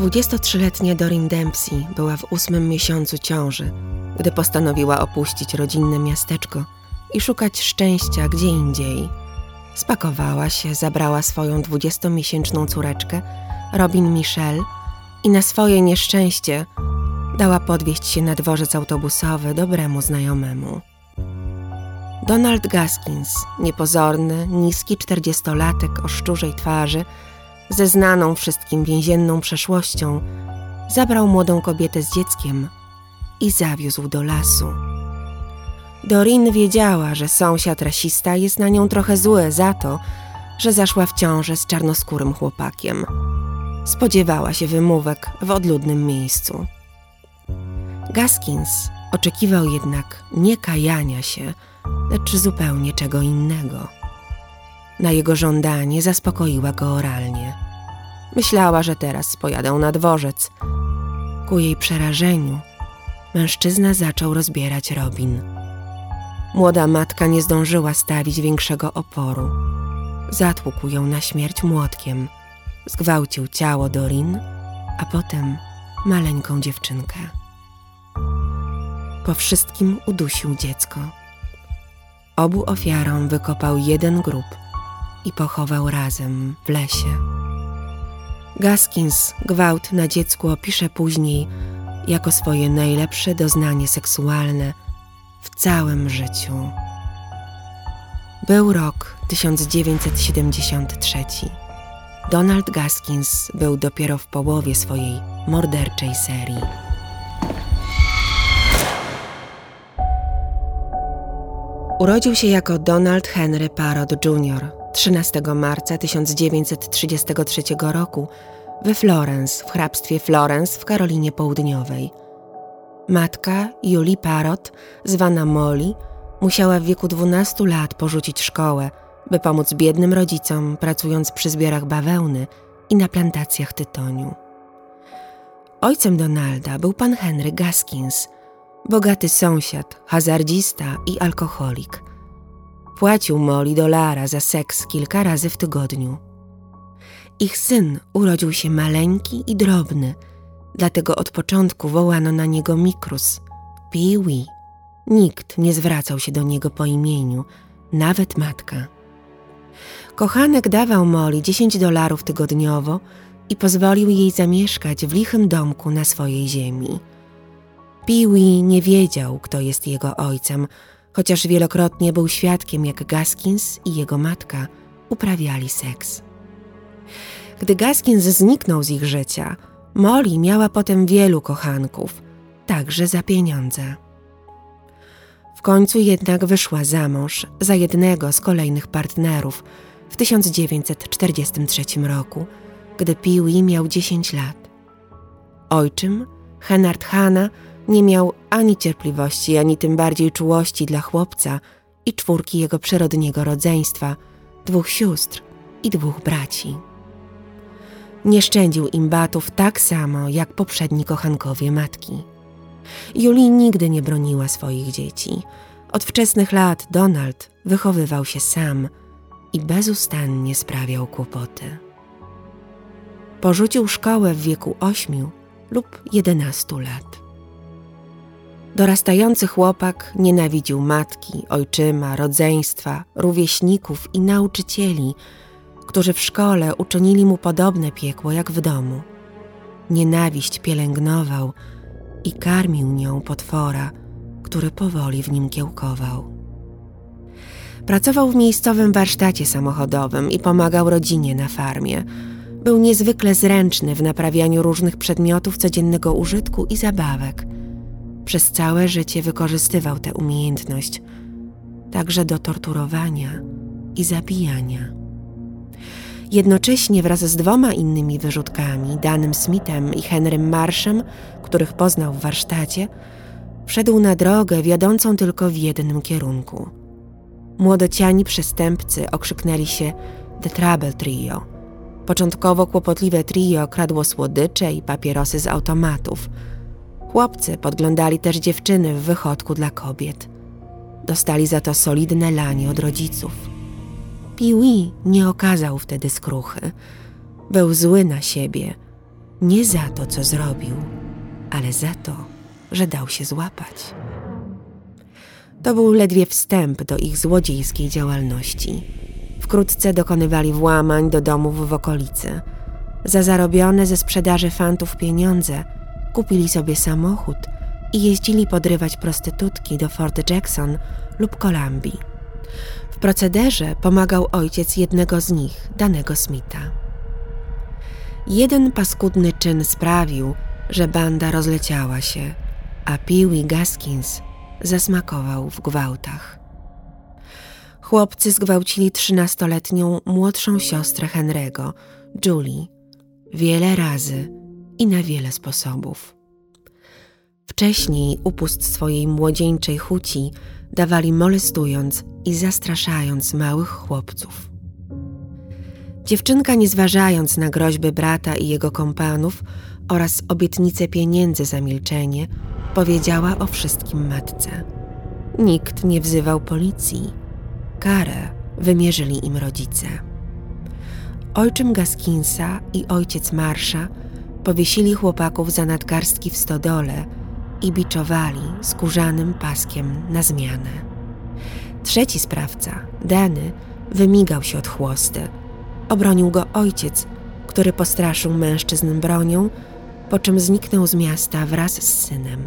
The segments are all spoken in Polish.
23-letnia Dorin Dempsey była w ósmym miesiącu ciąży, gdy postanowiła opuścić rodzinne miasteczko i szukać szczęścia gdzie indziej. Spakowała się, zabrała swoją dwudziestomiesięczną córeczkę, Robin Michelle, i na swoje nieszczęście dała podwieźć się na dworzec autobusowy dobremu znajomemu. Donald Gaskins, niepozorny, niski czterdziestolatek o szczurzej twarzy, ze znaną wszystkim więzienną przeszłością, zabrał młodą kobietę z dzieckiem i zawiózł do lasu. Dorin wiedziała, że sąsiad rasista jest na nią trochę zły za to, że zaszła w ciążę z czarnoskórym chłopakiem. Spodziewała się wymówek w odludnym miejscu. Gaskins oczekiwał jednak nie kajania się, lecz zupełnie czego innego. Na jego żądanie zaspokoiła go oralnie. Myślała, że teraz pojadą na dworzec. Ku jej przerażeniu mężczyzna zaczął rozbierać Robin. Młoda matka nie zdążyła stawić większego oporu. Zatłukł ją na śmierć młotkiem, zgwałcił ciało Dorin, a potem maleńką dziewczynkę. Po wszystkim udusił dziecko. Obu ofiarom wykopał jeden grób i pochował razem w lesie. Gaskins gwałt na dziecku opisze później jako swoje najlepsze doznanie seksualne w całym życiu. Był rok 1973. Donald Gaskins był dopiero w połowie swojej morderczej serii. Urodził się jako Donald Henry Parrott Jr. 13 marca 1933 roku we Florence, w hrabstwie Florence w Karolinie Południowej. Matka, Julie Parrott, zwana Molly, musiała w wieku 12 lat porzucić szkołę, by pomóc biednym rodzicom pracując przy zbiorach bawełny i na plantacjach tytoniu. Ojcem Donalda był pan Henry Gaskins, bogaty sąsiad, hazardzista i alkoholik – Płacił Molly dolara za seks kilka razy w tygodniu. Ich syn urodził się maleńki i drobny, dlatego od początku wołano na niego Mikrus, Pee-wee. Nikt nie zwracał się do niego po imieniu, nawet matka. Kochanek dawał Molly 10 dolarów tygodniowo i pozwolił jej zamieszkać w lichym domku na swojej ziemi. Pee-wee nie wiedział, kto jest jego ojcem, chociaż wielokrotnie był świadkiem, jak Gaskins i jego matka uprawiali seks. Gdy Gaskins zniknął z ich życia, Molly miała potem wielu kochanków, także za pieniądze. W końcu jednak wyszła za mąż za jednego z kolejnych partnerów w 1943 roku, gdy Piwi miał 10 lat. Ojczym, Henard Hanna, nie miał ani cierpliwości, ani tym bardziej czułości dla chłopca i czwórki jego przyrodniego rodzeństwa, dwóch sióstr i dwóch braci. Nie szczędził im batów tak samo jak poprzedni kochankowie matki. Julii nigdy nie broniła swoich dzieci. Od wczesnych lat Donald wychowywał się sam i bezustannie sprawiał kłopoty. Porzucił szkołę w wieku ośmiu lub jedenastu lat. Dorastający chłopak nienawidził matki, ojczyma, rodzeństwa, rówieśników i nauczycieli, którzy w szkole uczynili mu podobne piekło jak w domu. Nienawiść pielęgnował i karmił nią potwora, który powoli w nim kiełkował. Pracował w miejscowym warsztacie samochodowym i pomagał rodzinie na farmie. Był niezwykle zręczny w naprawianiu różnych przedmiotów codziennego użytku i zabawek – przez całe życie wykorzystywał tę umiejętność, także do torturowania i zabijania. Jednocześnie wraz z dwoma innymi wyrzutkami, Danem Smithem i Henrym Marszem, których poznał w warsztacie, wszedł na drogę wiodącą tylko w jednym kierunku. Młodociani przestępcy okrzyknęli się The Trouble Trio. Początkowo kłopotliwe trio kradło słodycze i papierosy z automatów – Chłopcy podglądali też dziewczyny w wychodku dla kobiet. Dostali za to solidne lanie od rodziców. Piwi nie okazał wtedy skruchy. Był zły na siebie Nie za to, co zrobił, ale za to, że dał się złapać. To był ledwie wstęp do ich złodziejskiej działalności. Wkrótce dokonywali włamań do domów w okolicy. Za zarobione ze sprzedaży fantów pieniądze kupili sobie samochód i jeździli podrywać prostytutki do Fort Jackson lub Columbia. W procederze pomagał ojciec jednego z nich, danego Smitha. Jeden paskudny czyn sprawił, że banda rozleciała się, a Peewee Gaskins zasmakował w gwałtach. Chłopcy zgwałcili trzynastoletnią młodszą siostrę Henry'ego, Julie, wiele razy i na wiele sposobów. Wcześniej upust swojej młodzieńczej chuci dawali molestując i zastraszając małych chłopców. Dziewczynka, nie zważając na groźby brata i jego kompanów oraz obietnice pieniędzy za milczenie, powiedziała o wszystkim matce. Nikt nie wzywał policji. Karę wymierzyli im rodzice. Ojczym Gaskinsa i ojciec Marsza powiesili chłopaków za nadgarstki w stodole i biczowali skórzanym paskiem na zmianę. Trzeci sprawca, Dany, wymigał się od chłosty. Obronił go ojciec, który postraszył mężczyzn bronią, po czym zniknął z miasta wraz z synem.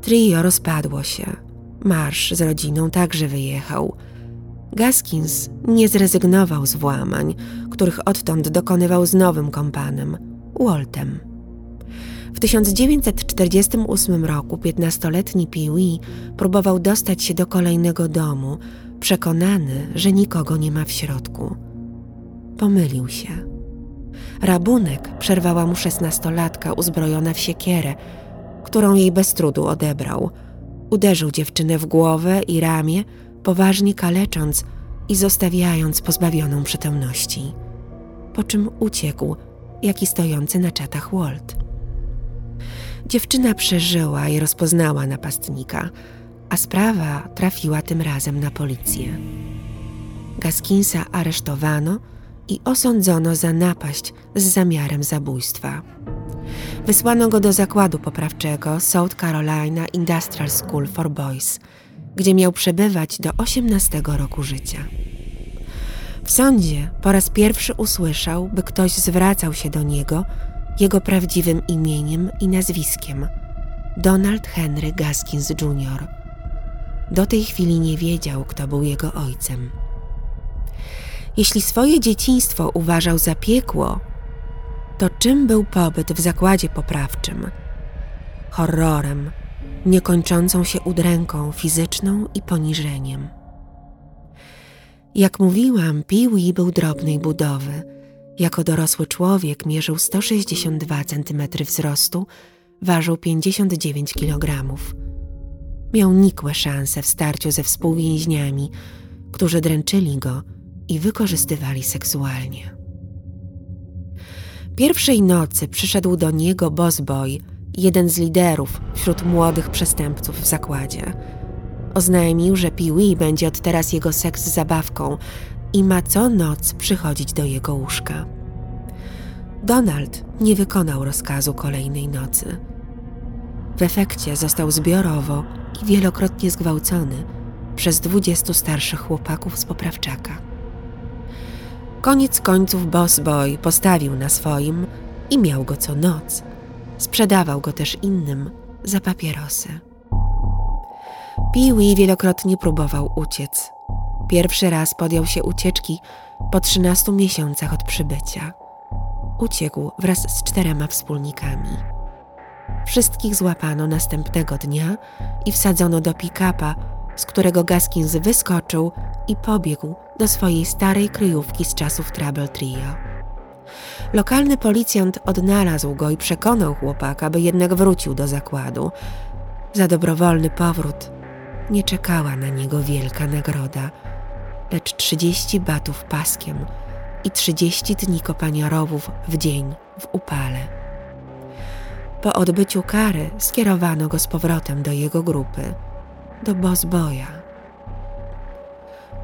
Trio rozpadło się. Marsz z rodziną także wyjechał. Gaskins nie zrezygnował z włamań, których odtąd dokonywał z nowym kompanem, Waltem. W 1948 roku piętnastoletni Pee próbował dostać się do kolejnego domu, przekonany, że nikogo nie ma w środku. Pomylił się. Rabunek przerwała mu szesnastolatka uzbrojona w siekierę, którą jej bez trudu odebrał. Uderzył dziewczynę w głowę i ramię, poważnie kalecząc i zostawiając pozbawioną przytomności. Po czym uciekł, jak i stojący na czatach Walt. Dziewczyna przeżyła i rozpoznała napastnika, a sprawa trafiła tym razem na policję. Gaskinsa aresztowano i osądzono za napaść z zamiarem zabójstwa. Wysłano go do zakładu poprawczego South Carolina Industrial School for Boys, gdzie miał przebywać do 18 roku życia. W sądzie po raz pierwszy usłyszał, by ktoś zwracał się do niego jego prawdziwym imieniem i nazwiskiem Donald Henry Gaskins Jr. Do tej chwili nie wiedział, kto był jego ojcem. Jeśli swoje dzieciństwo uważał za piekło, to czym był pobyt w zakładzie poprawczym? Horrorem, niekończącą się udręką fizyczną i poniżeniem. Jak mówiłam, Piwi był drobnej budowy. Jako dorosły człowiek mierzył 162 cm wzrostu, ważył 59 kg. Miał nikłe szanse w starciu ze współwięźniami, którzy dręczyli go i wykorzystywali seksualnie. Pierwszej nocy przyszedł do niego Boy, jeden z liderów wśród młodych przestępców w zakładzie. Oznajmił, że Piwi będzie od teraz jego seks zabawką i ma co noc przychodzić do jego łóżka. Donald nie wykonał rozkazu kolejnej nocy. W efekcie został zbiorowo i wielokrotnie zgwałcony przez dwudziestu starszych chłopaków z poprawczaka. Koniec końców Boss Boy postawił na swoim i miał go co noc. Sprzedawał go też innym za papierosy. Peewee wielokrotnie próbował uciec. Pierwszy raz podjął się ucieczki po 13 miesiącach od przybycia. Uciekł wraz z czterema wspólnikami. Wszystkich złapano następnego dnia i wsadzono do pick-upa, z którego Gaskins wyskoczył i pobiegł do swojej starej kryjówki z czasów Trouble Trio. Lokalny policjant odnalazł go i przekonał chłopaka, by jednak wrócił do zakładu. Za dobrowolny powrót nie czekała na niego wielka nagroda, lecz 30 batów paskiem i 30 dni kopania rowów w dzień w upale. Po odbyciu kary skierowano go z powrotem do jego grupy, do Bosboja.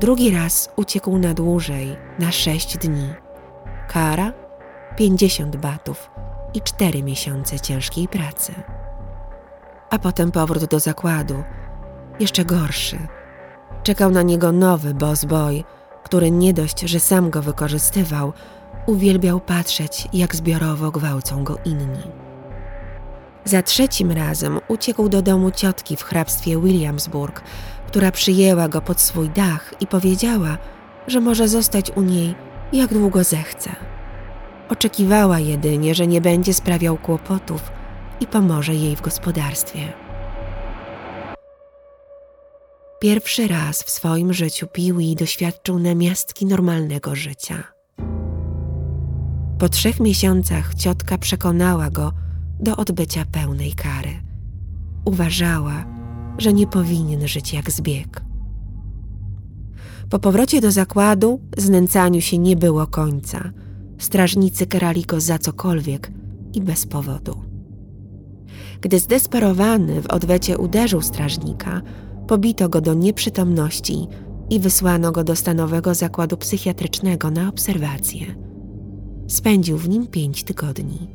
Drugi raz uciekł na dłużej, na sześć dni. Kara? 50 batów i 4 miesiące ciężkiej pracy. A potem powrót do zakładu, jeszcze gorszy. Czekał na niego nowy boss boy, który nie dość, że sam go wykorzystywał, uwielbiał patrzeć, jak zbiorowo gwałcą go inni. Za trzecim razem uciekł do domu ciotki w hrabstwie Williamsburg, która przyjęła go pod swój dach i powiedziała, że może zostać u niej jak długo zechce. Oczekiwała jedynie, że nie będzie sprawiał kłopotów i pomoże jej w gospodarstwie. Pierwszy raz w swoim życiu Piwi doświadczył namiastki normalnego życia. Po trzech miesiącach ciotka przekonała go do odbycia pełnej kary. Uważała, że nie powinien żyć jak zbieg. Po powrocie do zakładu znęcaniu się nie było końca. Strażnicy karali go za cokolwiek i bez powodu. Gdy zdesperowany w odwecie uderzył strażnika, pobito go do nieprzytomności i wysłano go do stanowego zakładu psychiatrycznego na obserwację. Spędził w nim pięć tygodni.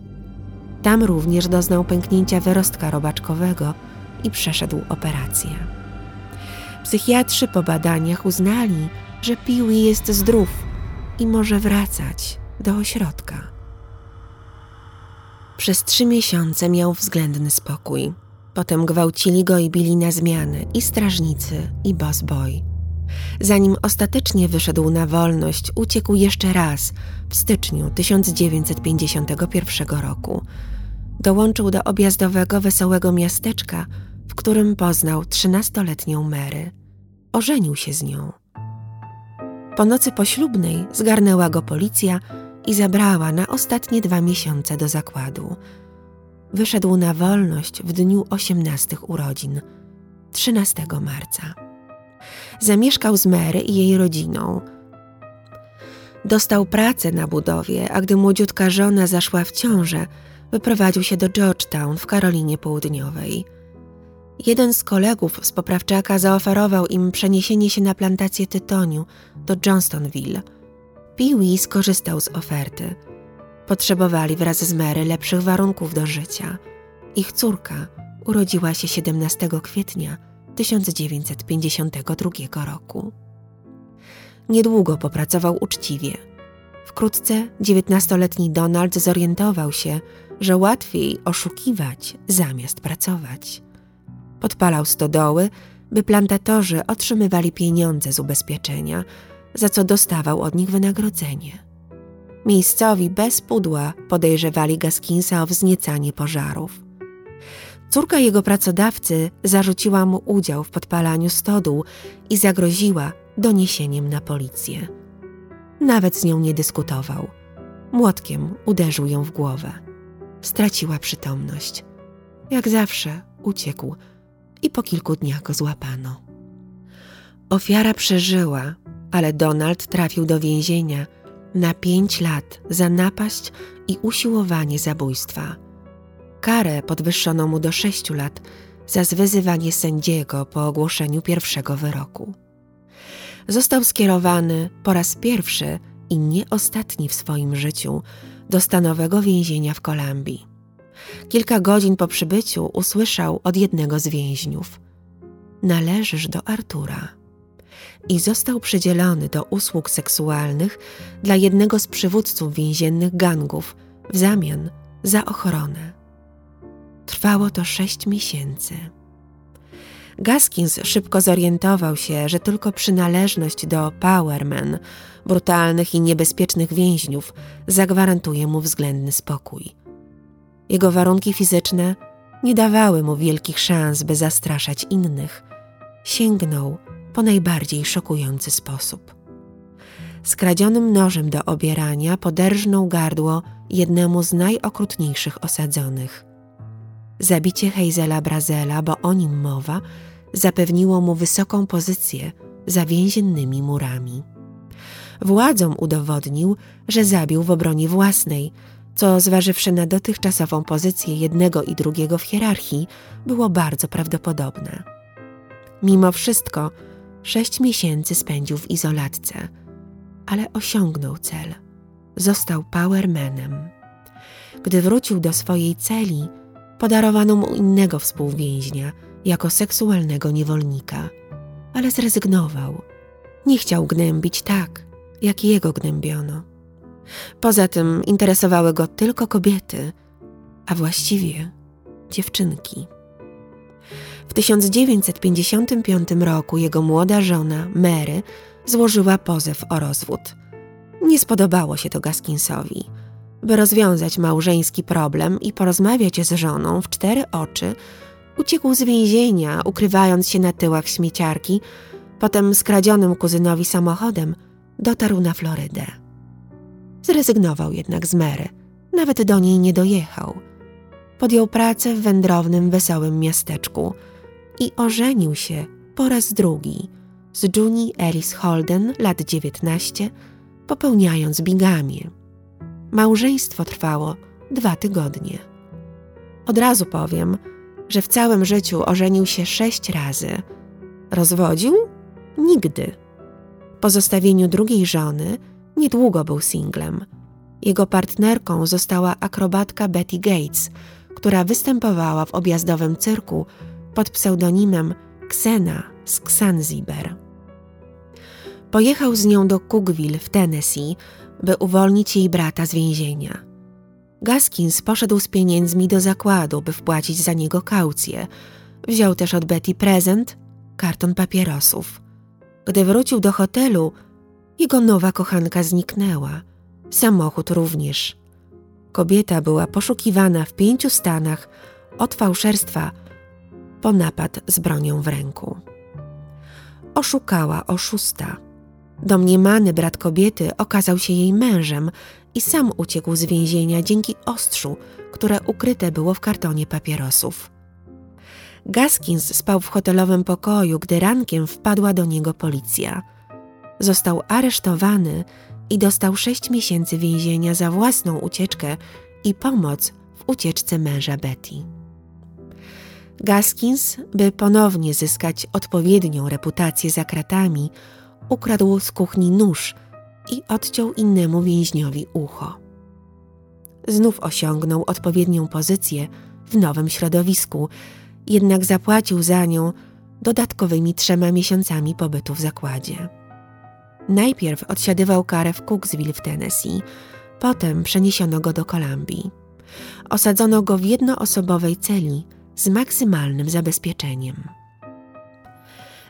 Tam również doznał pęknięcia wyrostka robaczkowego i przeszedł operację. Psychiatrzy po badaniach uznali, że Piwi jest zdrów i może wracać do ośrodka. Przez trzy miesiące miał względny spokój. Potem gwałcili go i bili na zmiany i strażnicy, i boss boy. Zanim ostatecznie wyszedł na wolność, uciekł jeszcze raz w styczniu 1951 roku. Dołączył do objazdowego wesołego miasteczka, w którym poznał trzynastoletnią Mary. Ożenił się z nią. Po nocy poślubnej zgarnęła go policja i zabrała na ostatnie dwa miesiące do zakładu. Wyszedł na wolność w dniu osiemnastych urodzin, 13 marca. Zamieszkał z Mary i jej rodziną. Dostał pracę na budowie, a gdy młodziutka żona zaszła w ciążę, wyprowadził się do Georgetown w Karolinie Południowej. Jeden z kolegów z poprawczaka zaoferował im przeniesienie się na plantację tytoniu do Johnstonville. Pee skorzystał z oferty. Potrzebowali wraz z Mary lepszych warunków do życia. Ich córka urodziła się 17 kwietnia 1952 roku. Niedługo popracował uczciwie. Wkrótce dziewiętnastoletni Donald zorientował się, że łatwiej oszukiwać zamiast pracować. Podpalał stodoły, by plantatorzy otrzymywali pieniądze z ubezpieczenia, za co dostawał od nich wynagrodzenie. Miejscowi bez pudła podejrzewali Gaskinsa o wzniecanie pożarów. Córka jego pracodawcy zarzuciła mu udział w podpalaniu stodół i zagroziła doniesieniem na policję. Nawet z nią nie dyskutował. Młotkiem uderzył ją w głowę. Straciła przytomność. Jak zawsze uciekł i po kilku dniach go złapano. Ofiara przeżyła, ale Donald trafił do więzienia na pięć lat za napaść i usiłowanie zabójstwa. Karę podwyższono mu do sześciu lat za zwyzywanie sędziego po ogłoszeniu pierwszego wyroku. Został skierowany po raz pierwszy i nie ostatni w swoim życiu do stanowego więzienia w Kolumbii. Kilka godzin po przybyciu usłyszał od jednego z więźniów: Należysz do Artura. I został przydzielony do usług seksualnych dla jednego z przywódców więziennych gangów w zamian za ochronę. Trwało to sześć miesięcy. Gaskins szybko zorientował się, że tylko przynależność do Powerman, brutalnych i niebezpiecznych więźniów, zagwarantuje mu względny spokój. Jego warunki fizyczne nie dawały mu wielkich szans, by zastraszać innych. Sięgnął po najbardziej szokujący sposób. Skradzionym nożem do obierania poderżnął gardło jednemu z najokrutniejszych osadzonych. Zabicie Hazela Brazela, bo o nim mowa, zapewniło mu wysoką pozycję za więziennymi murami. Władzom udowodnił, że zabił w obronie własnej, co zważywszy na dotychczasową pozycję jednego i drugiego w hierarchii, było bardzo prawdopodobne. Mimo wszystko, sześć miesięcy spędził w izolatce, ale osiągnął cel. został powermanem. Gdy wrócił do swojej celi, podarowano mu innego współwięźnia jako seksualnego niewolnika, ale zrezygnował. Nie chciał gnębić tak, jak jego gnębiono. Poza tym interesowały go tylko kobiety, a właściwie dziewczynki. W 1955 roku jego młoda żona, Mary, złożyła pozew o rozwód. Nie spodobało się to Gaskinsowi. By rozwiązać małżeński problem i porozmawiać z żoną w cztery oczy, uciekł z więzienia, ukrywając się na tyłach śmieciarki, potem skradzionym kuzynowi samochodem dotarł na Florydę. Zrezygnował jednak z Mary, nawet do niej nie dojechał. Podjął pracę w wędrownym, wesołym miasteczku i ożenił się po raz drugi z Junie Ellis Holden, lat 19, popełniając bigamię. Małżeństwo trwało dwa tygodnie. Od razu powiem, że w całym życiu ożenił się sześć razy. Rozwodził? Nigdy. Po zostawieniu drugiej żony niedługo był singlem. Jego partnerką została akrobatka Betty Gates, która występowała w objazdowym cyrku pod pseudonimem Ksena z Ksanziber. Pojechał z nią do Cookville w Tennessee, by uwolnić jej brata z więzienia. Gaskins poszedł z pieniędzmi do zakładu, by wpłacić za niego kaucję. Wziął też od Betty prezent, karton papierosów. Gdy wrócił do hotelu, jego nowa kochanka zniknęła. Samochód również. Kobieta była poszukiwana w pięciu stanach od fałszerstwa po napad z bronią w ręku. Oszukała oszusta. Domniemany brat kobiety okazał się jej mężem i sam uciekł z więzienia dzięki ostrzu, które ukryte było w kartonie papierosów. Gaskins spał w hotelowym pokoju, gdy rankiem wpadła do niego policja. Został aresztowany i dostał sześć miesięcy więzienia za własną ucieczkę i pomoc w ucieczce męża Betty. Gaskins, by ponownie zyskać odpowiednią reputację za kratami, ukradł z kuchni nóż i odciął innemu więźniowi ucho. Znów osiągnął odpowiednią pozycję w nowym środowisku, jednak zapłacił za nią dodatkowymi trzema miesiącami pobytu w zakładzie. Najpierw odsiadywał karę w Cooksville w Tennessee, potem przeniesiono go do Kolumbii. Osadzono go w jednoosobowej celi z maksymalnym zabezpieczeniem.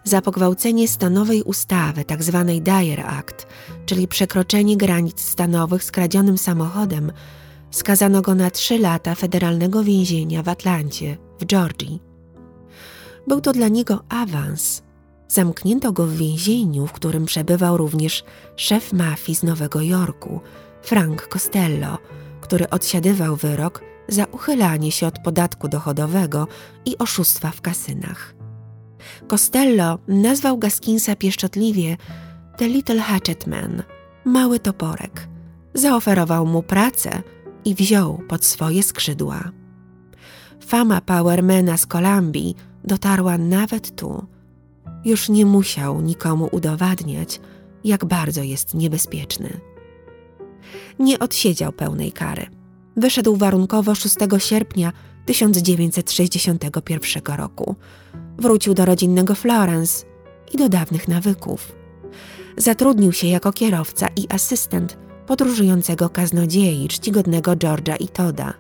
Za pogwałcenie stanowej ustawy, tzw. Tak Dyer Act, czyli przekroczenie granic stanowych skradzionym samochodem, skazano go na trzy lata federalnego więzienia w Atlancie, w Georgii. Był to dla niego awans. Zamknięto go w więzieniu, w którym przebywał również szef mafii z Nowego Jorku, Frank Costello, który odsiadywał wyrok za uchylanie się od podatku dochodowego i oszustwa w kasynach. Costello nazwał Gaskinsa pieszczotliwie The Little Hatchet Man, mały toporek. Zaoferował mu pracę i wziął pod swoje skrzydła. Fama Powermana z Kolumbii dotarła nawet tu. Już nie musiał nikomu udowadniać, jak bardzo jest niebezpieczny. Nie odsiedział pełnej kary. Wyszedł warunkowo 6 sierpnia 1961 roku. Wrócił do rodzinnego Florence i do dawnych nawyków. Zatrudnił się jako kierowca i asystent podróżującego kaznodziei czcigodnego George'a i Toda.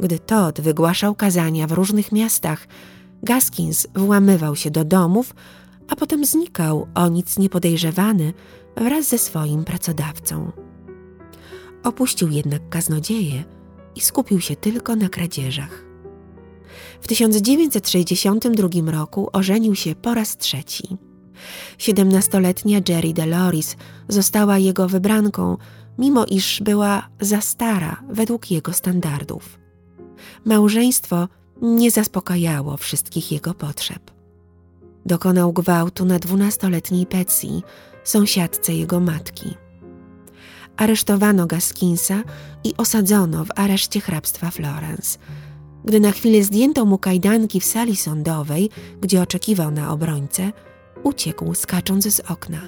Gdy Todd wygłaszał kazania w różnych miastach, Gaskins włamywał się do domów, a potem znikał o nic niepodejrzewany wraz ze swoim pracodawcą. Opuścił jednak kaznodzieję i skupił się tylko na kradzieżach. W 1962 roku ożenił się po raz trzeci. Siedemnastoletnia Jerry Deloris została jego wybranką, mimo iż była za stara według jego standardów. Małżeństwo nie zaspokajało wszystkich jego potrzeb. Dokonał gwałtu na dwunastoletniej Betsy, sąsiadce jego matki. Aresztowano Gaskinsa i osadzono w areszcie hrabstwa Florence – gdy na chwilę zdjęto mu kajdanki w sali sądowej, gdzie oczekiwał na obrońcę, uciekł skacząc z okna.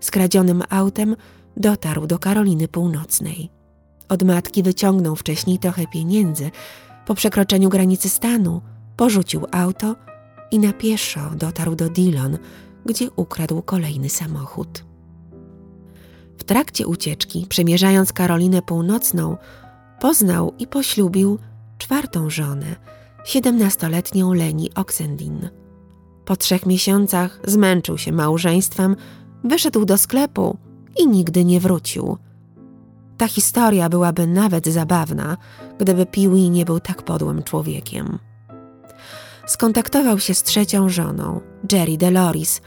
Skradzionym autem dotarł do Karoliny Północnej. Od matki wyciągnął wcześniej trochę pieniędzy. Po przekroczeniu granicy stanu porzucił auto i na pieszo dotarł do Dillon, gdzie ukradł kolejny samochód. W trakcie ucieczki, przemierzając Karolinę Północną, poznał i poślubił czwartą żonę, siedemnastoletnią Leni Oxendin. Po trzech miesiącach zmęczył się małżeństwem, wyszedł do sklepu i nigdy nie wrócił. Ta historia byłaby nawet zabawna, gdyby Piwi nie był tak podłym człowiekiem. Skontaktował się z trzecią żoną, Jerry Deloris.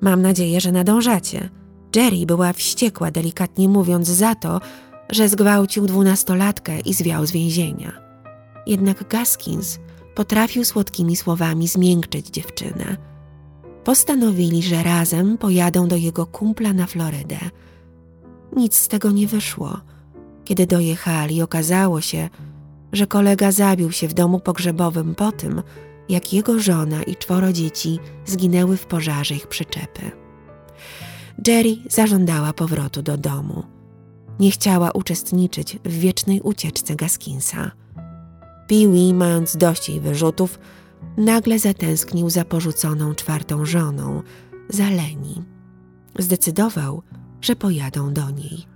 Mam nadzieję, że nadążacie. Jerry była wściekła, delikatnie mówiąc, za to, że zgwałcił dwunastolatkę i zwiał z więzienia. Jednak Gaskins potrafił słodkimi słowami zmiękczyć dziewczynę. Postanowili, że razem pojadą do jego kumpla na Florydę. Nic z tego nie wyszło. Kiedy dojechali, okazało się, że kolega zabił się w domu pogrzebowym po tym, jak jego żona i czworo dzieci zginęły w pożarze ich przyczepy. Jerry zażądała powrotu do domu. Nie chciała uczestniczyć w wiecznej ucieczce Gaskinsa. Pee-wee, mając dość jej wyrzutów, nagle zatęsknił za porzuconą czwartą żoną, za Leni. Zdecydował, że pojadą do niej.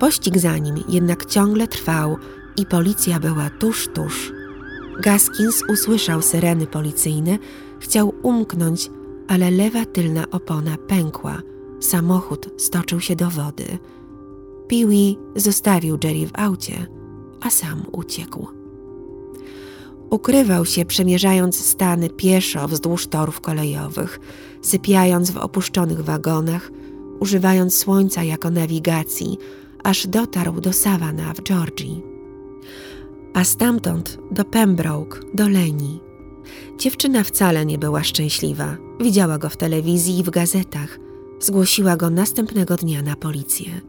Pościg za nim jednak ciągle trwał i policja była tuż, tuż. Gaskins usłyszał syreny policyjne, chciał umknąć, ale lewa tylna opona pękła. Samochód stoczył się do wody. Peewee zostawił Jerry w aucie, a sam uciekł. Ukrywał się, przemierzając stany pieszo wzdłuż torów kolejowych, sypiając w opuszczonych wagonach, używając słońca jako nawigacji, aż dotarł do Savannah w Georgii. A stamtąd do Pembroke, do Leni. Dziewczyna wcale nie była szczęśliwa. Widziała go w telewizji i w gazetach. Zgłosiła go następnego dnia na policję.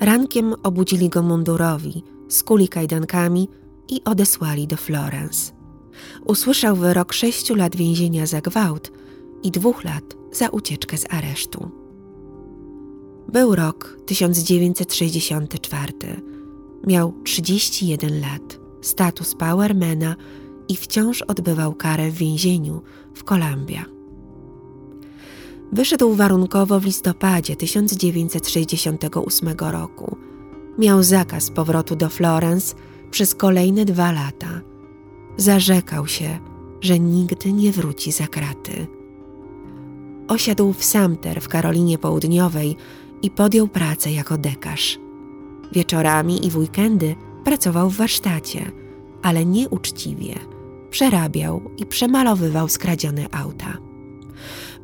Rankiem obudzili go mundurowi, skuli kajdankami i odesłali do Florence. Usłyszał wyrok sześciu lat więzienia za gwałt i dwóch lat za ucieczkę z aresztu. Był rok 1964. Miał 31 lat, status powermana i wciąż odbywał karę w więzieniu w Columbia. Wyszedł warunkowo w listopadzie 1968 roku. Miał zakaz powrotu do Florence przez kolejne dwa lata. Zarzekał się, że nigdy nie wróci za kraty. Osiadł w Sumter w Karolinie Południowej i podjął pracę jako dekarz. Wieczorami i w weekendy pracował w warsztacie, ale nieuczciwie. Przerabiał i przemalowywał skradzione auta.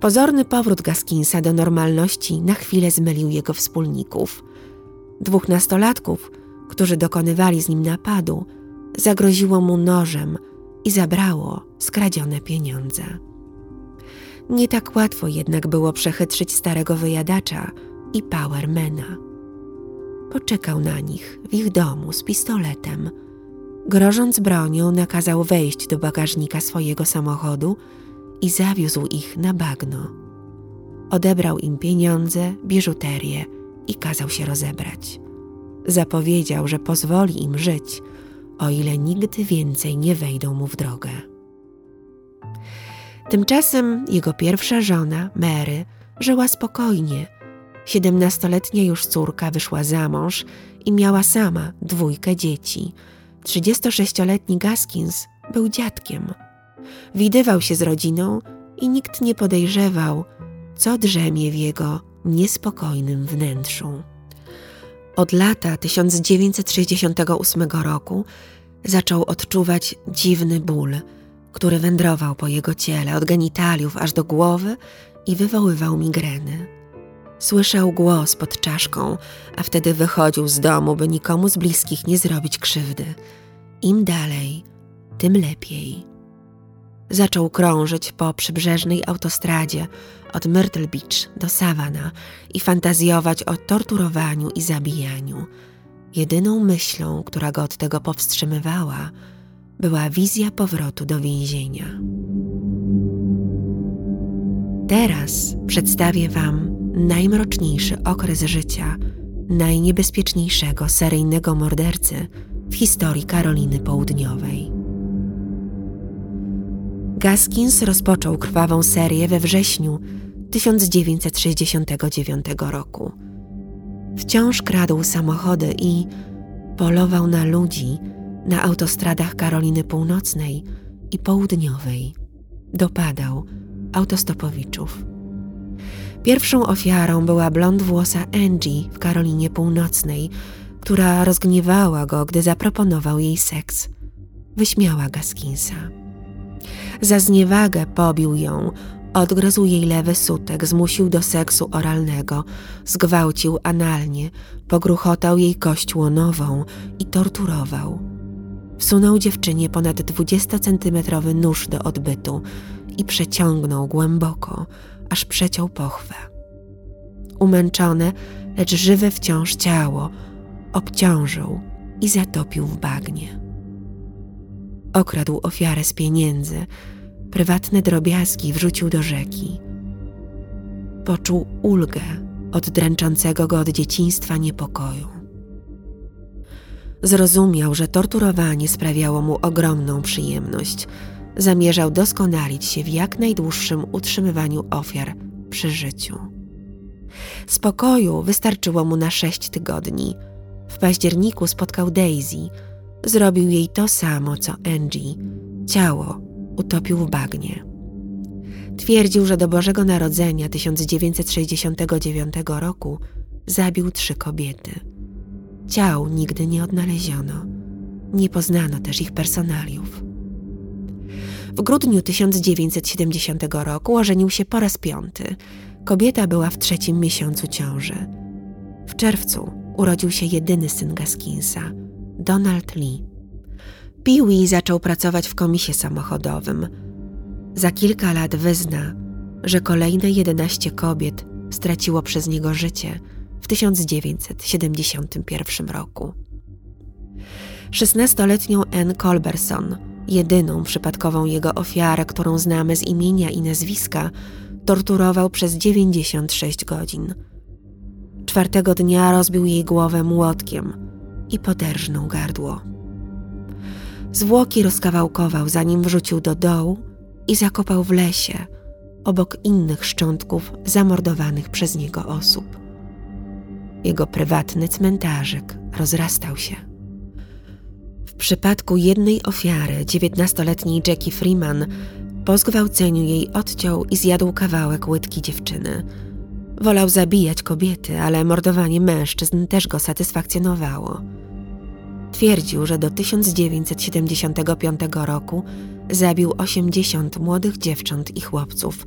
Pozorny powrót Gaskinsa do normalności na chwilę zmylił jego wspólników. Dwóch nastolatków, którzy dokonywali z nim napadu, zagroziło mu nożem i zabrało skradzione pieniądze. Nie tak łatwo jednak było przechytrzyć starego wyjadacza, i Powermana. Poczekał na nich w ich domu z pistoletem. Grożąc bronią, nakazał wejść do bagażnika swojego samochodu i zawiózł ich na bagno. Odebrał im pieniądze, biżuterię i kazał się rozebrać. Zapowiedział, że pozwoli im żyć, o ile nigdy więcej nie wejdą mu w drogę. Tymczasem jego pierwsza żona, Mary, żyła spokojnie Siedemnastoletnia już córka wyszła za mąż i miała sama dwójkę dzieci. 36-letni Gaskins był dziadkiem. Widywał się z rodziną i nikt nie podejrzewał, co drzemie w jego niespokojnym wnętrzu. Od lata 1968 roku zaczął odczuwać dziwny ból, który wędrował po jego ciele od genitaliów aż do głowy i wywoływał migreny. Słyszał głos pod czaszką, a wtedy wychodził z domu, by nikomu z bliskich nie zrobić krzywdy. Im dalej, tym lepiej. Zaczął krążyć po przybrzeżnej autostradzie od Myrtle Beach do Savannah i fantazjować o torturowaniu i zabijaniu. Jedyną myślą, która go od tego powstrzymywała, była wizja powrotu do więzienia. Teraz przedstawię Wam najmroczniejszy okres życia najniebezpieczniejszego seryjnego mordercy w historii Karoliny Południowej. Gaskins rozpoczął krwawą serię we wrześniu 1969 roku. Wciąż kradł samochody i polował na ludzi na autostradach Karoliny Północnej i Południowej. Dopadał autostopowiczów. Pierwszą ofiarą była blond włosa Angie w Karolinie Północnej, która rozgniewała go, gdy zaproponował jej seks. Wyśmiała Gaskinsa. Za zniewagę pobił ją, odgryzł jej lewy sutek, zmusił do seksu oralnego, zgwałcił analnie, pogruchotał jej kość łonową i torturował. Wsunął dziewczynie ponad 20-centymetrowy nóż do odbytu i przeciągnął głęboko, aż przeciął pochwę. Umęczone, lecz żywe wciąż ciało obciążył i zatopił w bagnie. Okradł ofiarę z pieniędzy, prywatne drobiazgi wrzucił do rzeki. Poczuł ulgę od dręczącego go od dzieciństwa niepokoju. Zrozumiał, że torturowanie sprawiało mu ogromną przyjemność. Zamierzał doskonalić się w jak najdłuższym utrzymywaniu ofiar przy życiu. Spokoju wystarczyło mu na sześć tygodni. W październiku spotkał Daisy. Zrobił jej to samo, co Angie. Ciało utopił w bagnie. Twierdził, że do Bożego Narodzenia 1969 roku zabił trzy kobiety. Ciał nigdy nie odnaleziono. Nie poznano też ich personaliów. W grudniu 1970 roku ożenił się po raz piąty. Kobieta była w trzecim miesiącu ciąży. W czerwcu urodził się jedyny syn Gaskinsa, Donald Lee. Peewee zaczął pracować w komisie samochodowym. Za kilka lat wyzna, że kolejne 11 kobiet straciło przez niego życie w 1971 roku. 16-letnią Ann Colberson, jedyną przypadkową jego ofiarę, którą znamy z imienia i nazwiska, torturował przez 96 godzin. Czwartego dnia rozbił jej głowę młotkiem i poderżnął gardło. Zwłoki rozkawałkował, zanim wrzucił do dołu i zakopał w lesie, obok innych szczątków zamordowanych przez niego osób. Jego prywatny cmentarzyk rozrastał się. Przypadku jednej ofiary, dziewiętnastoletniej Jackie Freeman, po zgwałceniu jej odciął i zjadł kawałek łydki dziewczyny. Wolał zabijać kobiety, ale mordowanie mężczyzn też go satysfakcjonowało. Twierdził, że do 1975 roku zabił 80 młodych dziewcząt i chłopców,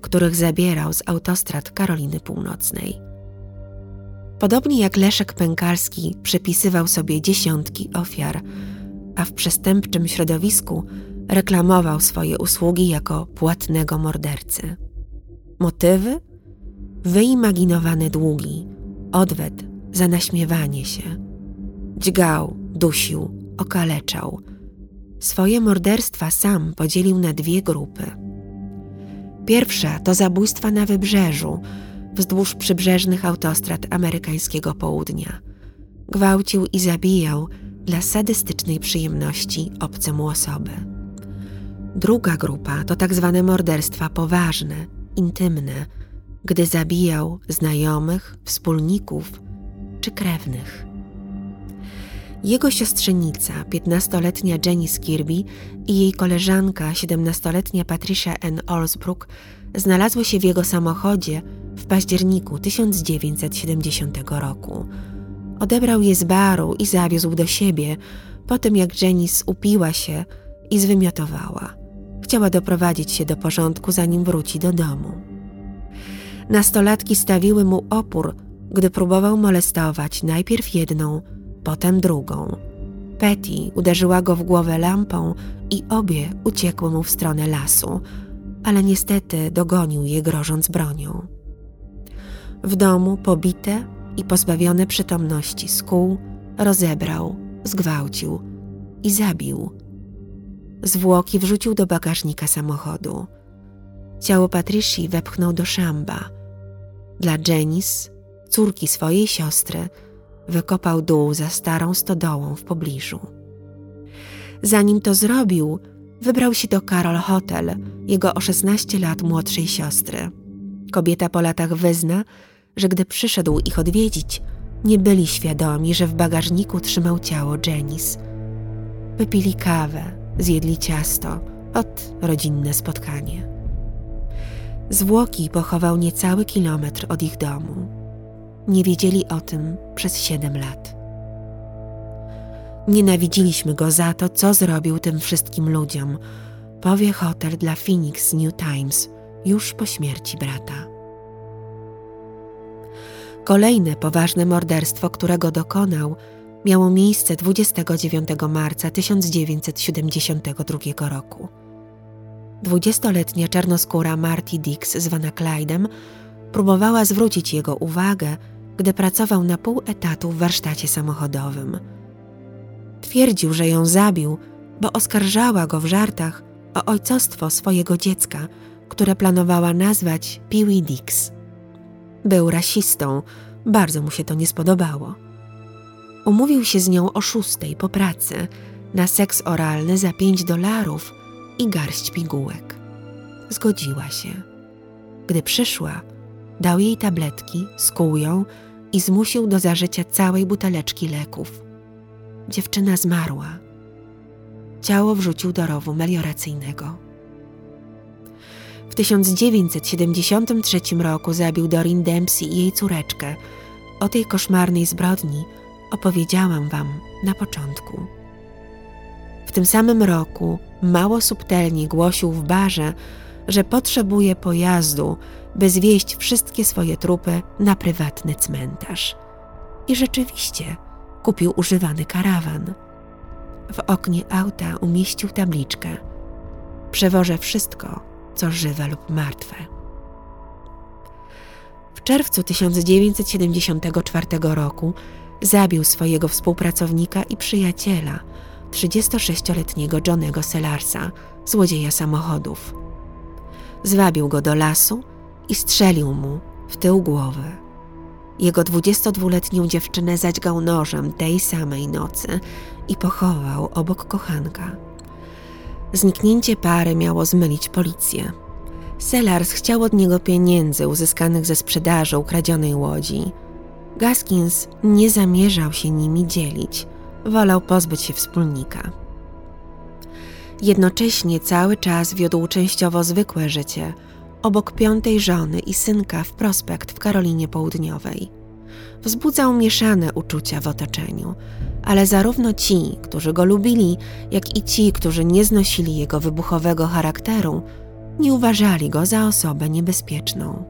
których zabierał z autostrad Karoliny Północnej. Podobnie jak Leszek Pękalski przypisywał sobie dziesiątki ofiar, a w przestępczym środowisku reklamował swoje usługi jako płatnego mordercy. Motywy? Wyimaginowane długi, odwet za naśmiewanie się. Dźgał, dusił, okaleczał. Swoje morderstwa sam podzielił na dwie grupy. Pierwsza to zabójstwa na wybrzeżu, wzdłuż przybrzeżnych autostrad amerykańskiego południa. Gwałcił i zabijał dla sadystycznej przyjemności obce mu osoby. Druga grupa to tak zwane morderstwa poważne, intymne, gdy zabijał znajomych, wspólników czy krewnych. Jego siostrzenica, 15-letnia Jenny Skirby i jej koleżanka, 17-letnia Patricia N. Olsbrook, znalazły się w jego samochodzie w październiku 1970 roku. Odebrał je z baru i zawiózł do siebie, po tym jak Janice upiła się i zwymiotowała. Chciała doprowadzić się do porządku, zanim wróci do domu. Nastolatki stawiły mu opór, gdy próbował molestować najpierw jedną, potem drugą. Petty uderzyła go w głowę lampą i obie uciekły mu w stronę lasu, ale niestety dogonił je grożąc bronią. W domu pobite i pozbawione przytomności skół rozebrał, zgwałcił i zabił. Zwłoki wrzucił do bagażnika samochodu. Ciało Patrici wepchnął do szamba. Dla Janice, córki swojej siostry, wykopał dół za starą stodołą w pobliżu. Zanim to zrobił, wybrał się do Carol Hotel, jego o 16 lat młodszej siostry. Kobieta po latach wyzna, że gdy przyszedł ich odwiedzić, nie byli świadomi, że w bagażniku trzymał ciało Janice. Wypili kawę, zjedli ciasto, od rodzinne spotkanie. Zwłoki pochował niecały kilometr od ich domu. Nie wiedzieli o tym przez siedem lat. Nienawidziliśmy go za to, co zrobił tym wszystkim ludziom, powie hotel dla Phoenix New Times już po śmierci brata. Kolejne poważne morderstwo, którego dokonał, miało miejsce 29 marca 1972 roku. Dwudziestoletnia czarnoskóra Marty Dix, zwana Clydem, próbowała zwrócić jego uwagę, gdy pracował na pół etatu w warsztacie samochodowym. Twierdził, że ją zabił, bo oskarżała go w żartach o ojcostwo swojego dziecka, które planowała nazwać Pee Dix. Był rasistą, bardzo mu się to nie spodobało. Umówił się z nią o szóstej po pracy na seks oralny za pięć dolarów i garść pigułek. Zgodziła się. Gdy przyszła, dał jej tabletki, skuł ją i zmusił do zażycia całej buteleczki leków. Dziewczyna zmarła. Ciało wrzucił do rowu melioracyjnego. W 1973 roku zabił Dorin Dempsey i jej córeczkę. O tej koszmarnej zbrodni opowiedziałam wam na początku. W tym samym roku mało subtelnie głosił w barze, że potrzebuje pojazdu, by zwieść wszystkie swoje trupy na prywatny cmentarz. I rzeczywiście kupił używany karawan. W oknie auta umieścił tabliczkę: Przewożę wszystko, co żywe lub martwe. W czerwcu 1974 roku zabił swojego współpracownika i przyjaciela, 36-letniego Johnego Selarsa, złodzieja samochodów. Zwabił go do lasu i strzelił mu w tył głowy. Jego 22-letnią dziewczynę zadźgał nożem tej samej nocy i pochował obok kochanka. Zniknięcie pary miało zmylić policję. Sellars chciał od niego pieniędzy uzyskanych ze sprzedaży ukradzionej łodzi. Gaskins nie zamierzał się nimi dzielić, wolał pozbyć się wspólnika. Jednocześnie cały czas wiódł częściowo zwykłe życie, obok piątej żony i synka w prospekt w Karolinie Południowej. Wzbudzał mieszane uczucia w otoczeniu, ale zarówno ci, którzy go lubili, jak i ci, którzy nie znosili jego wybuchowego charakteru, nie uważali go za osobę niebezpieczną.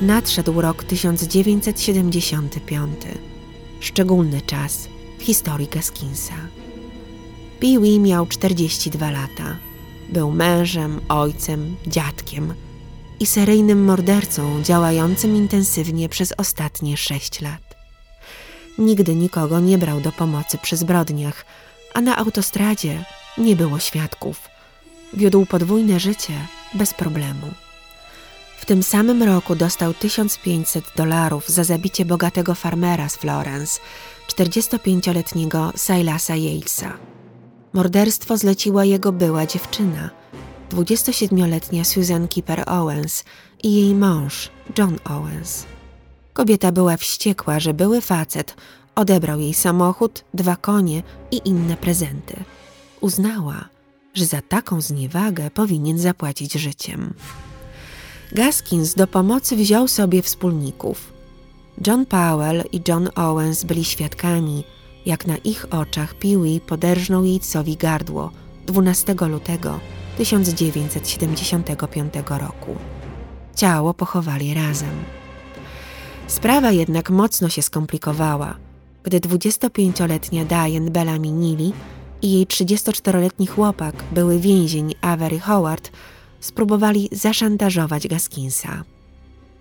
Nadszedł rok 1975, szczególny czas w historii Gaskinsa. Pee miał 42 lata. Był mężem, ojcem, dziadkiem i seryjnym mordercą działającym intensywnie przez ostatnie sześć lat. Nigdy nikogo nie brał do pomocy przy zbrodniach, a na autostradzie nie było świadków. Wiódł podwójne życie bez problemu. W tym samym roku dostał 1500 dolarów za zabicie bogatego farmera z Florence, 45-letniego Silasa Yalesa. Morderstwo zleciła jego była dziewczyna, 27-letnia Susan Kipper Owens i jej mąż, John Owens. Kobieta była wściekła, że były facet odebrał jej samochód, dwa konie i inne prezenty. Uznała, że za taką zniewagę powinien zapłacić życiem. Gaskins do pomocy wziął sobie wspólników. John Powell i John Owens byli świadkami, jak na ich oczach Piwi poderżnął Yatesowi gardło 12 lutego 1975 roku. Ciało pochowali razem. Sprawa jednak mocno się skomplikowała, gdy 25-letnia Diane Bellamy Neely i jej 34-letni chłopak, były więzień Avery Howard, spróbowali zaszantażować Gaskinsa.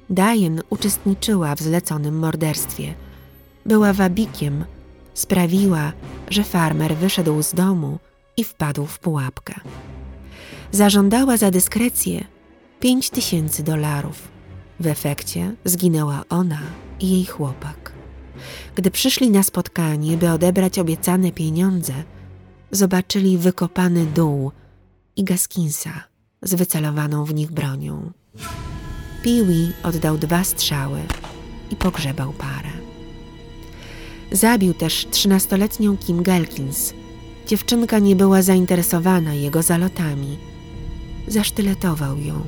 Diane uczestniczyła w zleconym morderstwie. Była wabikiem, sprawiła, że farmer wyszedł z domu i wpadł w pułapkę. Zażądała za dyskrecję pięć tysięcy dolarów W efekcie zginęła ona i jej chłopak. Gdy przyszli na spotkanie, by odebrać obiecane pieniądze, zobaczyli wykopany dół i Gaskinsa z wycelowaną w nich bronią. Piwi oddał dwa strzały i pogrzebał parę. Zabił też trzynastoletnią Kim Gelkins. Dziewczynka nie była zainteresowana jego zalotami. Zasztyletował ją.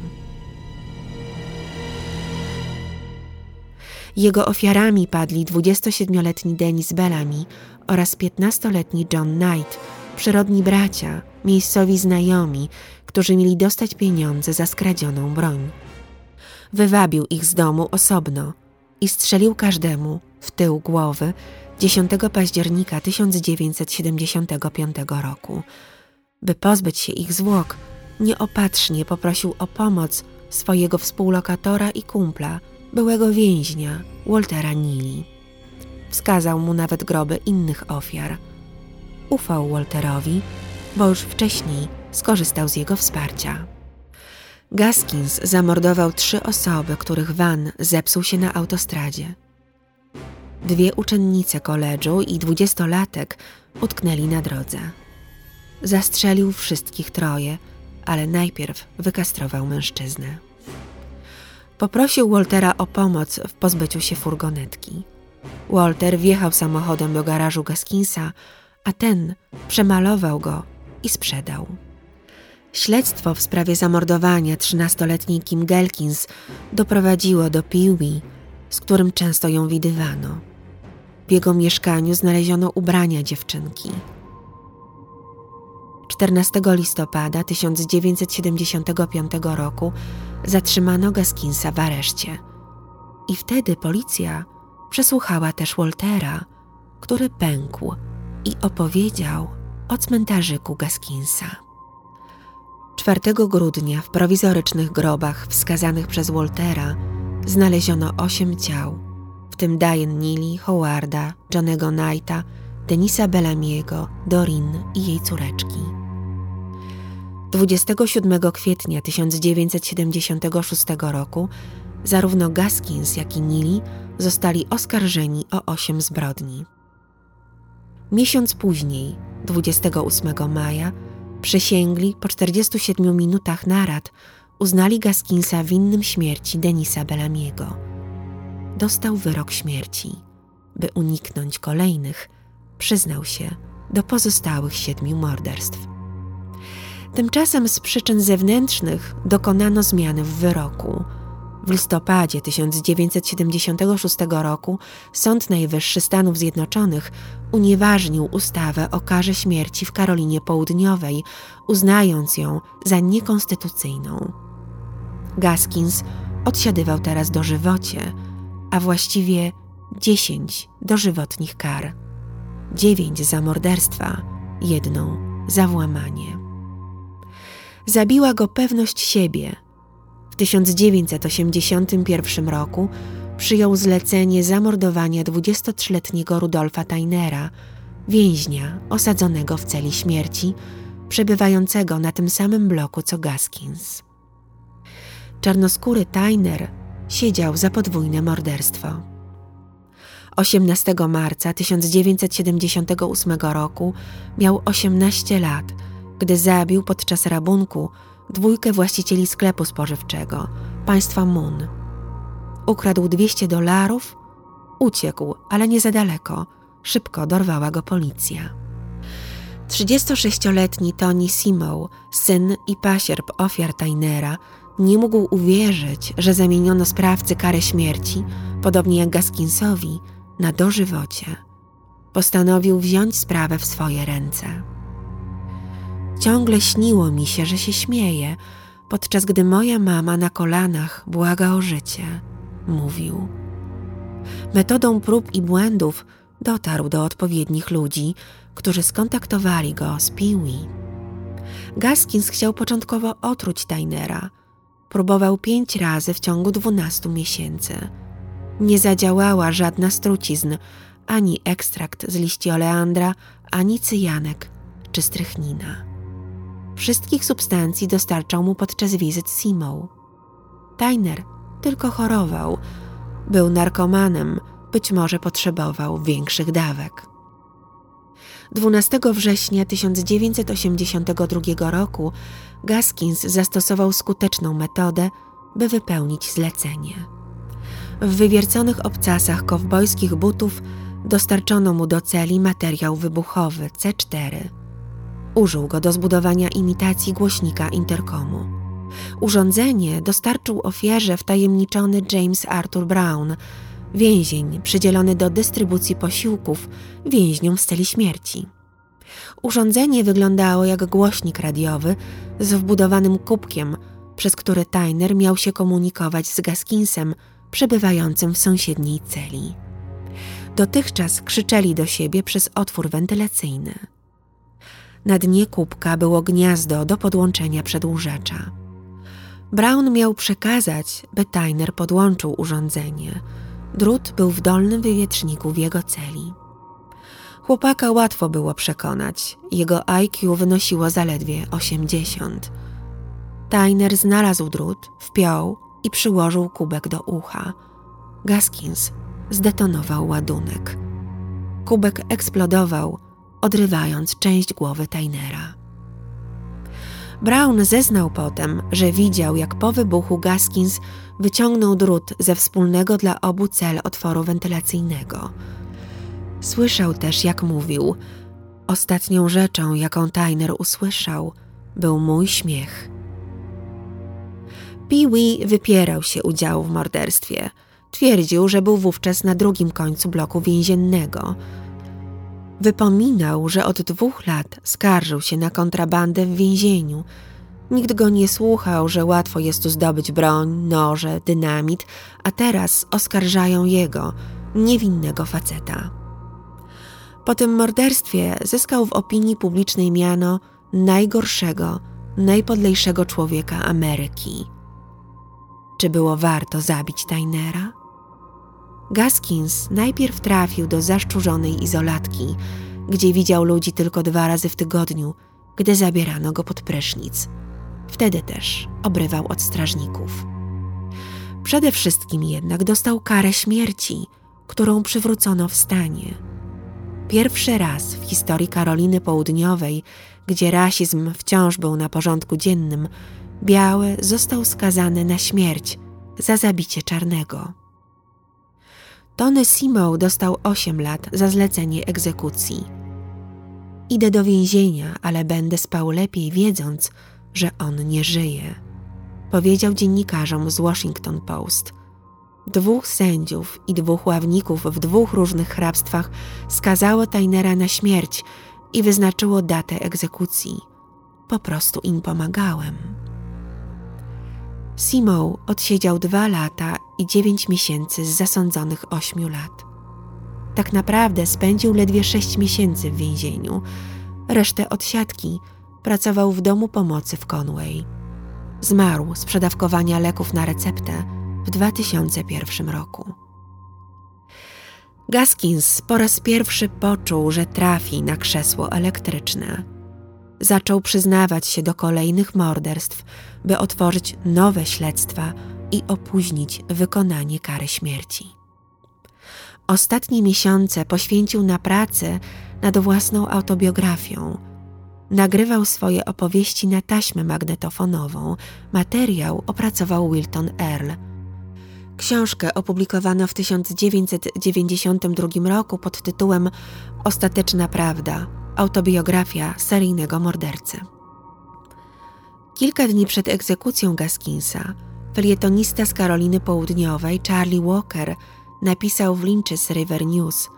Jego ofiarami padli 27-letni Denis Bellamy oraz 15-letni John Knight, przyrodni bracia, miejscowi znajomi, którzy mieli dostać pieniądze za skradzioną broń. Wywabił ich z domu osobno i strzelił każdemu w tył głowy 10 października 1975 roku. By pozbyć się ich zwłok, nieopatrznie poprosił o pomoc swojego współlokatora i kumpla, byłego więźnia, Waltera Neely. Wskazał mu nawet groby innych ofiar. Ufał Walterowi, bo już wcześniej skorzystał z jego wsparcia. Gaskins zamordował trzy osoby, których van zepsuł się na autostradzie. Dwie uczennice koledżu i dwudziestolatek utknęli na drodze. Zastrzelił wszystkich troje, ale najpierw wykastrował mężczyznę. Poprosił Waltera o pomoc w pozbyciu się furgonetki. Walter wjechał samochodem do garażu Gaskinsa, a ten przemalował go i sprzedał. Śledztwo w sprawie zamordowania trzynastoletniej Kim Gelkins doprowadziło do Peewee, z którym często ją widywano. W jego mieszkaniu znaleziono ubrania dziewczynki. 14 listopada 1975 roku zatrzymano Gaskinsa w areszcie. I wtedy policja przesłuchała też Waltera, który pękł i opowiedział o cmentarzyku Gaskinsa. 4 grudnia w prowizorycznych grobach wskazanych przez Waltera znaleziono osiem ciał, w tym Diane Neely, Howarda, Johnego Knighta, Denisa Bellamiego, Dorin i jej córeczki. 27 kwietnia 1976 roku zarówno Gaskins, jak i Neely zostali oskarżeni o osiem zbrodni. Miesiąc później, 28 maja, przysięgli po 47 minutach narad uznali Gaskinsa winnym śmierci Denisa Bellamiego. Dostał wyrok śmierci. By uniknąć kolejnych, przyznał się do pozostałych siedmiu morderstw. Tymczasem z przyczyn zewnętrznych dokonano zmiany w wyroku. W listopadzie 1976 roku Sąd Najwyższy Stanów Zjednoczonych unieważnił ustawę o karze śmierci w Karolinie Południowej, uznając ją za niekonstytucyjną. Gaskins odsiadywał teraz dożywocie, a właściwie dziesięć dożywotnich kar. Dziewięć za morderstwa, jedną za włamanie. Zabiła go pewność siebie. W 1981 roku przyjął zlecenie zamordowania 23-letniego Rudolfa Tainera, więźnia osadzonego w celi śmierci, przebywającego na tym samym bloku co Gaskins. Czarnoskóry Tainer siedział za podwójne morderstwo. 18 marca 1978 roku miał 18 lat, gdy zabił podczas rabunku dwójkę właścicieli sklepu spożywczego, państwa Moon. Ukradł 200 dolarów, uciekł, ale nie za daleko. Szybko dorwała go policja. 36-letni Tony Simow, syn i pasierb ofiar Tainera, nie mógł uwierzyć, że zamieniono sprawcy karę śmierci, podobnie jak Gaskinsowi, na dożywocie. Postanowił wziąć sprawę w swoje ręce. Ciągle śniło mi się, że się śmieje, podczas gdy moja mama na kolanach błaga o życie, mówił. Metodą prób i błędów dotarł do odpowiednich ludzi, którzy skontaktowali go z Piwi. Gaskins chciał początkowo otruć Tainera. Próbował pięć razy w ciągu dwunastu miesięcy. Nie zadziałała żadna z trucizn, ani ekstrakt z liści oleandra, ani cyjanek czy strychnina. Wszystkich substancji dostarczał mu podczas wizyt Simow. Tainer tylko chorował. Był narkomanem, być może potrzebował większych dawek. 12 września 1982 roku Gaskins zastosował skuteczną metodę, by wypełnić zlecenie. W wywierconych obcasach kowbojskich butów dostarczono mu do celi materiał wybuchowy C4. Użył go do zbudowania imitacji głośnika interkomu. Urządzenie dostarczył ofierze wtajemniczony James Arthur Brown, więzień przydzielony do dystrybucji posiłków więźniom z celi śmierci. Urządzenie wyglądało jak głośnik radiowy z wbudowanym kubkiem, przez który Tyner miał się komunikować z Gaskinsem, przebywającym w sąsiedniej celi. Dotychczas krzyczeli do siebie przez otwór wentylacyjny. Na dnie kubka było gniazdo do podłączenia przedłużacza. Brown miał przekazać, by Tyner podłączył urządzenie. Drut był w dolnym wywietrzniku w jego celi. Chłopaka łatwo było przekonać. Jego IQ wynosiło zaledwie 80. Tyner znalazł drut, wpiął i przyłożył kubek do ucha. Gaskins zdetonował ładunek. Kubek eksplodował, odrywając część głowy Tynera. Brown zeznał potem, że widział, jak po wybuchu Gaskins wyciągnął drut ze wspólnego dla obu cel otworu wentylacyjnego. Słyszał też, jak mówił: Ostatnią rzeczą, jaką Tyner usłyszał, był mój śmiech. Pee-wee wypierał się udziału w morderstwie. Twierdził, że był wówczas na drugim końcu bloku więziennego. Wypominał, że od dwóch lat skarżył się na kontrabandę w więzieniu. Nikt go nie słuchał, że łatwo jest tu zdobyć broń, noże, dynamit, a teraz oskarżają jego, niewinnego faceta. Po tym morderstwie zyskał w opinii publicznej miano najgorszego, najpodlejszego człowieka Ameryki. Czy było warto zabić Tainera? Gaskins najpierw trafił do zaszczurzonej izolatki, gdzie widział ludzi tylko dwa razy w tygodniu, gdy zabierano go pod prysznic. Wtedy też obrywał od strażników. Przede wszystkim jednak dostał karę śmierci, którą przywrócono w stanie. Pierwszy raz w historii Karoliny Południowej, gdzie rasizm wciąż był na porządku dziennym, biały został skazany na śmierć za zabicie czarnego. Tony Simow dostał 8 lat za zlecenie egzekucji. Idę do więzienia, ale będę spał lepiej, wiedząc, że on nie żyje, powiedział dziennikarzom z Washington Post. Dwóch sędziów i dwóch ławników w dwóch różnych hrabstwach skazało Tainera na śmierć i wyznaczyło datę egzekucji. Po prostu im pomagałem. Simow odsiedział dwa lata i dziewięć miesięcy z zasądzonych ośmiu lat. Tak naprawdę spędził ledwie sześć miesięcy w więzieniu. Resztę odsiadki pracował w domu pomocy w Conway. Zmarł z przedawkowania leków na receptę w 2001 roku. Gaskins po raz pierwszy poczuł, że trafi na krzesło elektryczne. Zaczął przyznawać się do kolejnych morderstw, by otworzyć nowe śledztwa i opóźnić wykonanie kary śmierci. Ostatnie miesiące poświęcił na pracę nad własną autobiografią. Nagrywał swoje opowieści na taśmę magnetofonową. Materiał opracował Wilton Earl. Książkę opublikowano w 1992 roku pod tytułem Ostateczna Prawda autobiografia seryjnego mordercy. Kilka dni przed egzekucją Gaskinsa, felietonista z Karoliny Południowej Charlie Walker napisał w Lynch's River News: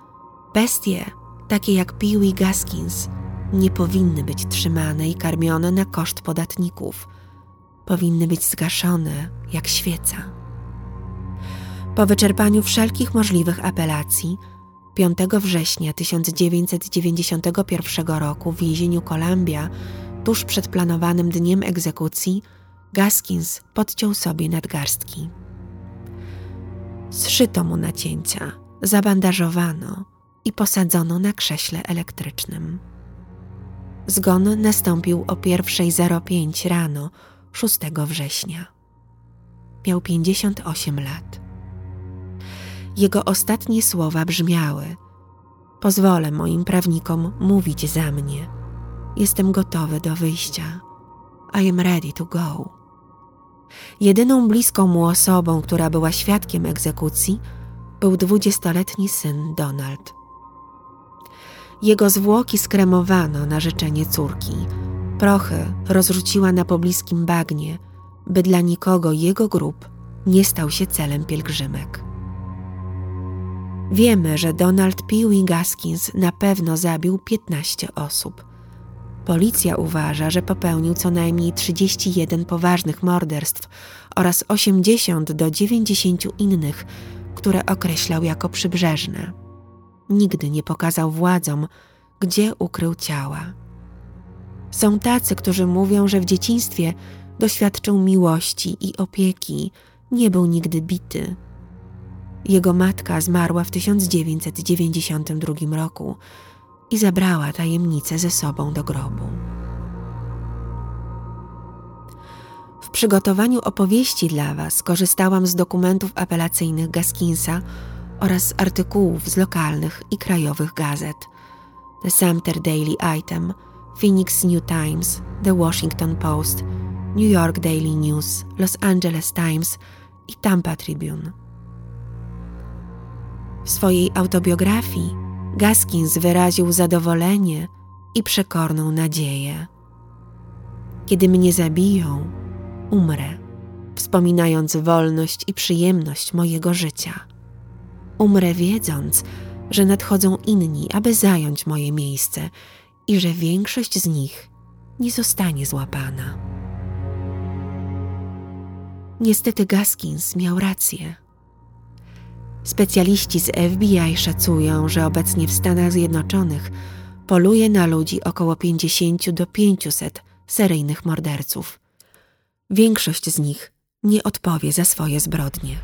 Bestie, takie jak Pee Gaskins, nie powinny być trzymane i karmione na koszt podatników. Powinny być zgaszone jak świeca. Po wyczerpaniu wszelkich możliwych apelacji, 5 września 1991 roku w więzieniu Columbia tuż przed planowanym dniem egzekucji, Gaskins podciął sobie nadgarstki. Zszyto mu nacięcia, zabandażowano i posadzono na krześle elektrycznym. Zgon nastąpił o 1.05 rano 6 września. miał 58 lat. Jego ostatnie słowa brzmiały: Pozwolę moim prawnikom mówić za mnie. Jestem gotowy do wyjścia. I am ready to go. Jedyną bliską mu osobą, która była świadkiem egzekucji, był dwudziestoletni syn Donald. Jego zwłoki skremowano na życzenie córki. Prochy rozrzuciła na pobliskim bagnie, by dla nikogo jego grób nie stał się celem pielgrzymek. Wiemy, że Donald Pewee Gaskins na pewno zabił 15 osób. Policja uważa, że popełnił co najmniej 31 poważnych morderstw oraz 80 do 90 innych, które określał jako przybrzeżne. Nigdy nie pokazał władzom, gdzie ukrył ciała. Są tacy, którzy mówią, że w dzieciństwie doświadczył miłości i opieki, nie był nigdy bity. Jego matka zmarła w 1992 roku i zabrała tajemnicę ze sobą do grobu. W przygotowaniu opowieści dla Was korzystałam z dokumentów apelacyjnych Gaskinsa oraz artykułów z lokalnych i krajowych gazet. The Sumter Daily Item, Phoenix New Times, The Washington Post, New York Daily News, Los Angeles Times i Tampa Tribune. W swojej autobiografii Gaskins wyraził zadowolenie i przekorną nadzieję. Kiedy mnie zabiją, umrę, wspominając wolność i przyjemność mojego życia. Umrę wiedząc, że nadchodzą inni, aby zająć moje miejsce i że większość z nich nie zostanie złapana. Niestety Gaskins miał rację. Specjaliści z FBI szacują, że obecnie w Stanach Zjednoczonych poluje na ludzi około 50 do 500 seryjnych morderców. Większość z nich nie odpowie za swoje zbrodnie.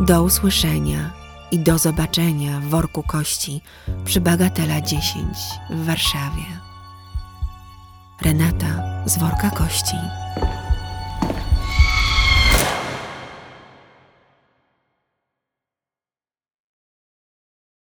Do usłyszenia i do zobaczenia w worku kości przy Bagatela 10 w Warszawie. Renata z worka kości.